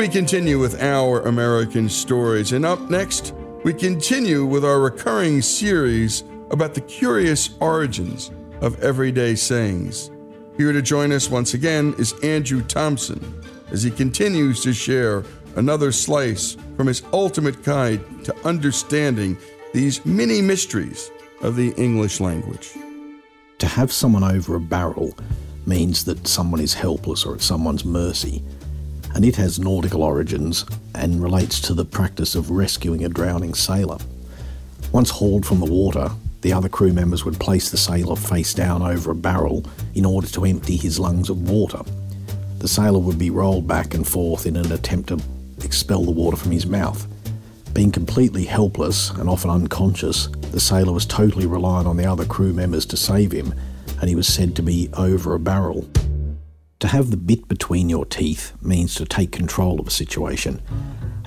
We continue with our American stories. And up next, we continue with our recurring series about the curious origins of everyday sayings. Here to join us once again is Andrew Thompson as he continues to share another slice from his ultimate guide to understanding these mini mysteries of the English language. To have someone over a barrel means that someone is helpless or at someone's mercy, and it has nautical origins and relates to the practice of rescuing a drowning sailor. Once hauled from the water, the other crew members would place the sailor face down over a barrel in order to empty his lungs of water. The sailor would be rolled back and forth in an attempt to expel the water from his mouth. Being completely helpless and often unconscious, the sailor was totally reliant on the other crew members to save him, and he was said to be over a barrel. To have the bit between your teeth means to take control of a situation,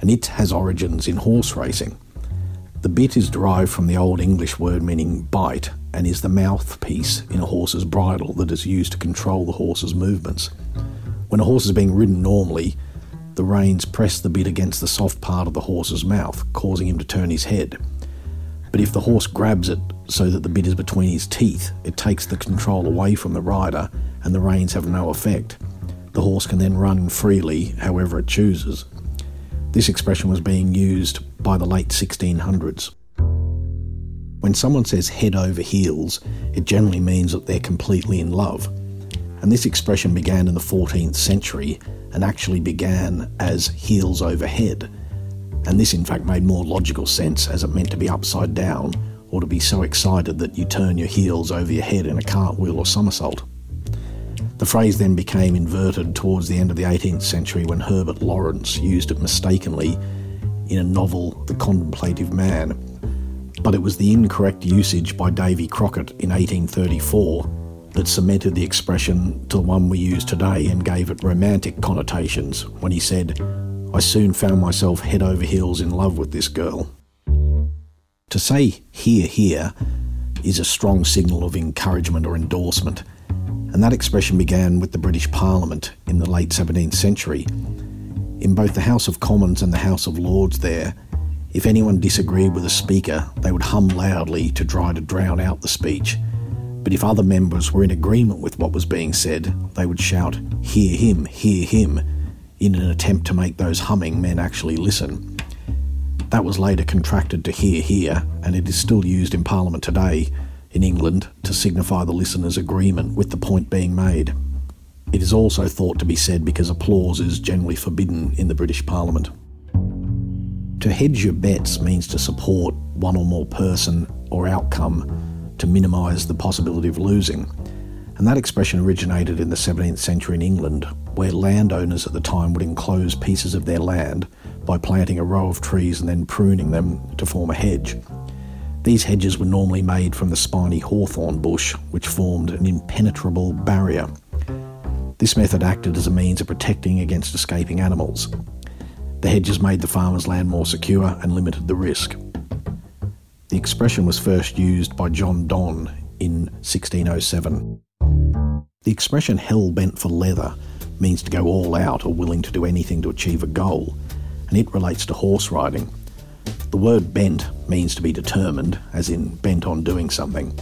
and it has origins in horse racing. The bit is derived from the Old English word meaning bite and is the mouthpiece in a horse's bridle that is used to control the horse's movements. When a horse is being ridden normally, the reins press the bit against the soft part of the horse's mouth, causing him to turn his head. But if the horse grabs it so that the bit is between his teeth, it takes the control away from the rider and the reins have no effect. The horse can then run freely however it chooses. This expression was being used by the late 1600s. When someone says head over heels, it generally means that they're completely in love. And this expression began in the 14th century and actually began as heels over head. And this, in fact, made more logical sense as it meant to be upside down or to be so excited that you turn your heels over your head in a cartwheel or somersault. The phrase then became inverted towards the end of the 18th century when Herbert Lawrence used it mistakenly in a novel, The Contemplative Man. But it was the incorrect usage by Davy Crockett in 1834 that cemented the expression to the one we use today and gave it romantic connotations when he said, I soon found myself head over heels in love with this girl. To say hear is a strong signal of encouragement or endorsement, and that expression began with the British Parliament in the late 17th century. In both the House of Commons and the House of Lords, there, if anyone disagreed with a speaker, they would hum loudly to try to drown out the speech. But if other members were in agreement with what was being said, they would shout, Hear him, hear him, in an attempt to make those humming men actually listen. That was later contracted to hear, hear, and it is still used in Parliament today in England to signify the listener's agreement with the point being made. It is also thought to be said because applause is generally forbidden in the British Parliament. To hedge your bets means to support one or more person or outcome to minimise the possibility of losing. And that expression originated in the 17th century in England, where landowners at the time would enclose pieces of their land by planting a row of trees and then pruning them to form a hedge. These hedges were normally made from the spiny hawthorn bush, which formed an impenetrable barrier. This method acted as a means of protecting against escaping animals. The hedges made the farmer's land more secure and limited the risk. The expression was first used by John Donne in 1607. The expression hell bent for leather means to go all out or willing to do anything to achieve a goal, and it relates to horse riding. The word bent means to be determined, as in bent on doing something.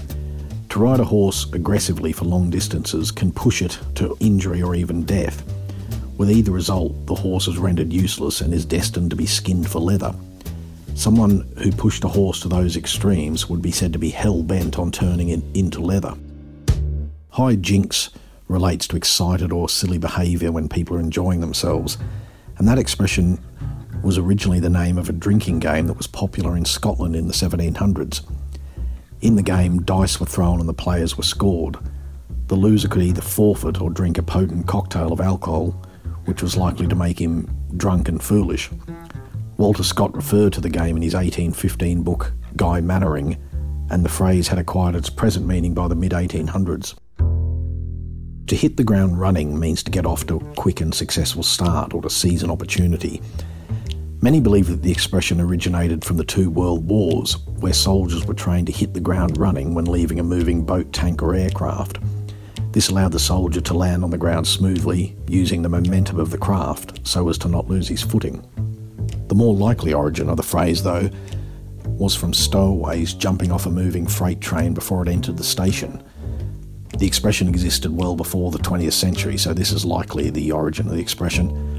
To ride a horse aggressively for long distances can push it to injury or even death. With either result, the horse is rendered useless and is destined to be skinned for leather. Someone who pushed a horse to those extremes would be said to be hell bent on turning it into leather. High jinks relates to excited or silly behaviour when people are enjoying themselves, and that expression was originally the name of a drinking game that was popular in Scotland in the 1700s. In the game, dice were thrown and the players were scored. The loser could either forfeit or drink a potent cocktail of alcohol, which was likely to make him drunk and foolish. Walter Scott referred to the game in his 1815 book Guy Mannering, and the phrase had acquired its present meaning by the mid 1800s. To hit the ground running means to get off to a quick and successful start or to seize an opportunity. Many believe that the expression originated from the two world wars, where soldiers were trained to hit the ground running when leaving a moving boat, tank, or aircraft. This allowed the soldier to land on the ground smoothly, using the momentum of the craft so as to not lose his footing. The more likely origin of the phrase, though, was from stowaways jumping off a moving freight train before it entered the station. The expression existed well before the 20th century, so this is likely the origin of the expression.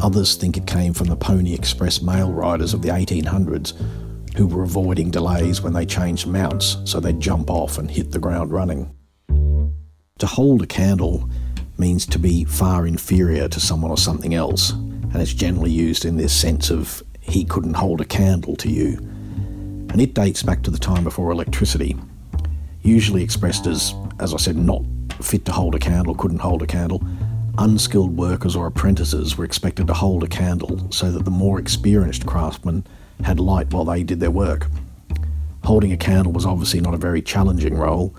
Others think it came from the Pony Express mail riders of the 1800s who were avoiding delays when they changed mounts, so they'd jump off and hit the ground running. To hold a candle means to be far inferior to someone or something else, and it's generally used in this sense of he couldn't hold a candle to you. And it dates back to the time before electricity, usually expressed as, as I said, not fit to hold a candle, couldn't hold a candle. Unskilled workers or apprentices were expected to hold a candle so that the more experienced craftsmen had light while they did their work. Holding a candle was obviously not a very challenging role,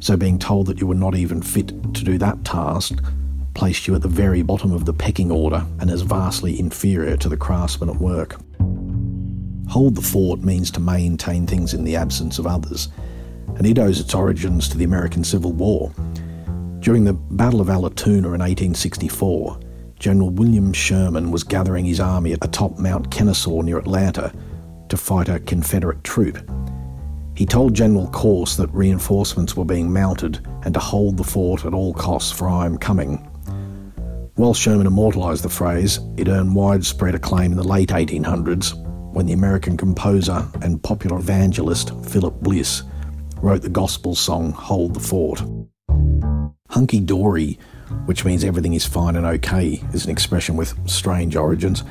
so being told that you were not even fit to do that task placed you at the very bottom of the pecking order and as vastly inferior to the craftsmen at work. Hold the fort means to maintain things in the absence of others, and it owes its origins to the American Civil War. During the Battle of Allatoona in 1864, General William Sherman was gathering his army atop Mount Kennesaw near Atlanta to fight a Confederate troop. He told General Corse that reinforcements were being mounted and to hold the fort at all costs, for I am coming. While Sherman immortalised the phrase, it earned widespread acclaim in the late 1800s when the American composer and popular evangelist Philip Bliss wrote the gospel song Hold the Fort. Hunky dory, which means everything is fine and okay, is an expression with strange origins.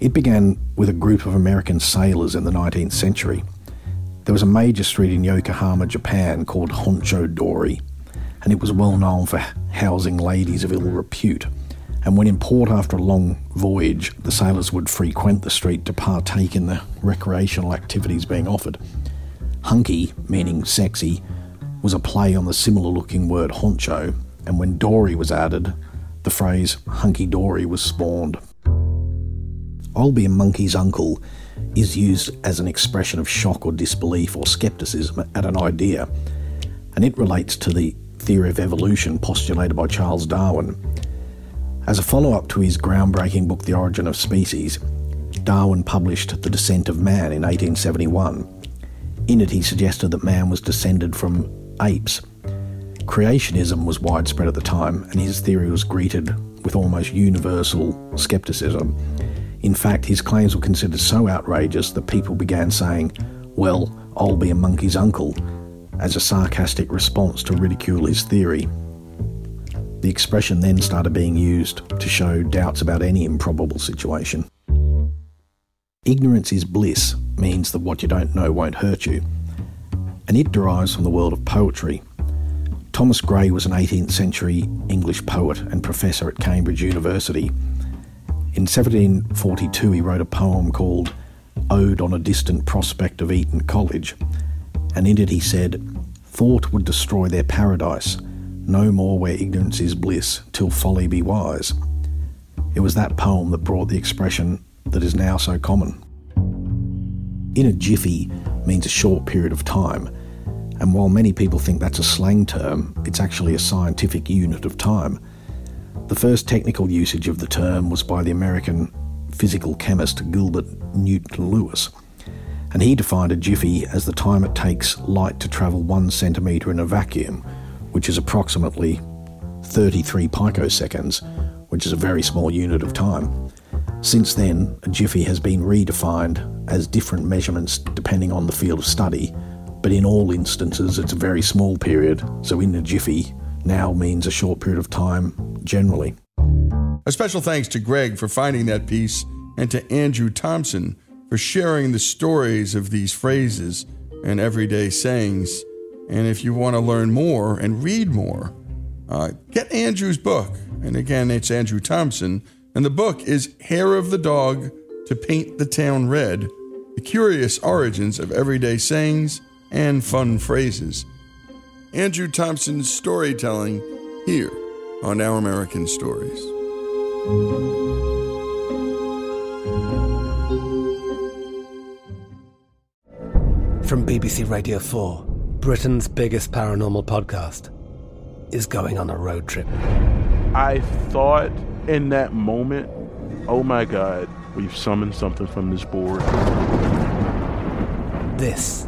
It began with a group of American sailors in the 19th century. There was a major street in Yokohama, Japan called Honcho Dory. and it was well known for housing ladies of ill repute. And when in port after a long voyage, the sailors would frequent the street to partake in the recreational activities being offered. Hunky, meaning sexy, was a play on the similar looking word honcho, and when Dory was added, the phrase hunky dory was spawned. I'll be a monkey's uncle is used as an expression of shock or disbelief or skepticism at an idea, and it relates to the theory of evolution postulated by Charles Darwin. As a follow up to his groundbreaking book, The Origin of Species, Darwin published The Descent of Man in 1871. In it, he suggested that man was descended from apes. Creationism was widespread at the time, and his theory was greeted with almost universal skepticism. In fact, his claims were considered so outrageous that people began saying, Well, I'll be a monkey's uncle, as a sarcastic response to ridicule his theory. The expression then started being used to show doubts about any improbable situation. Ignorance is bliss means that what you don't know won't hurt you, and it derives from the world of poetry. Thomas Gray was an 18th century English poet and professor at Cambridge University. In 1742, he wrote a poem called Ode on a Distant Prospect of Eton College, and in it he said, Thought would destroy their paradise no more where ignorance is bliss, till folly be wise. It was that poem that brought the expression that is now so common. In a jiffy means a short period of time, and while many people think that's a slang term, it's actually a scientific unit of time. The first technical usage of the term was by the American physical chemist Gilbert Newton Lewis, and he defined a jiffy as the time it takes light to travel one centimetre in a vacuum, which is approximately 33 picoseconds, which is a very small unit of time. Since then, a jiffy has been redefined as different measurements depending on the field of study, but in all instances it's a very small period, so in a jiffy now means a short period of time generally. A special thanks to Greg for finding that piece and to Andrew Thompson for sharing the stories of these phrases and everyday sayings and if you want to learn more and read more, uh, get Andrew's book. And again, it's Andrew Thompson. And the book is Hair of the Dog to Paint the Town Red The Curious Origins of Everyday Sayings and Fun Phrases. Andrew Thompson's storytelling here on Our American Stories. From BBC Radio 4. Britain's biggest paranormal podcast is going on a road trip. I thought in that moment, oh my God, we've summoned something from this board. This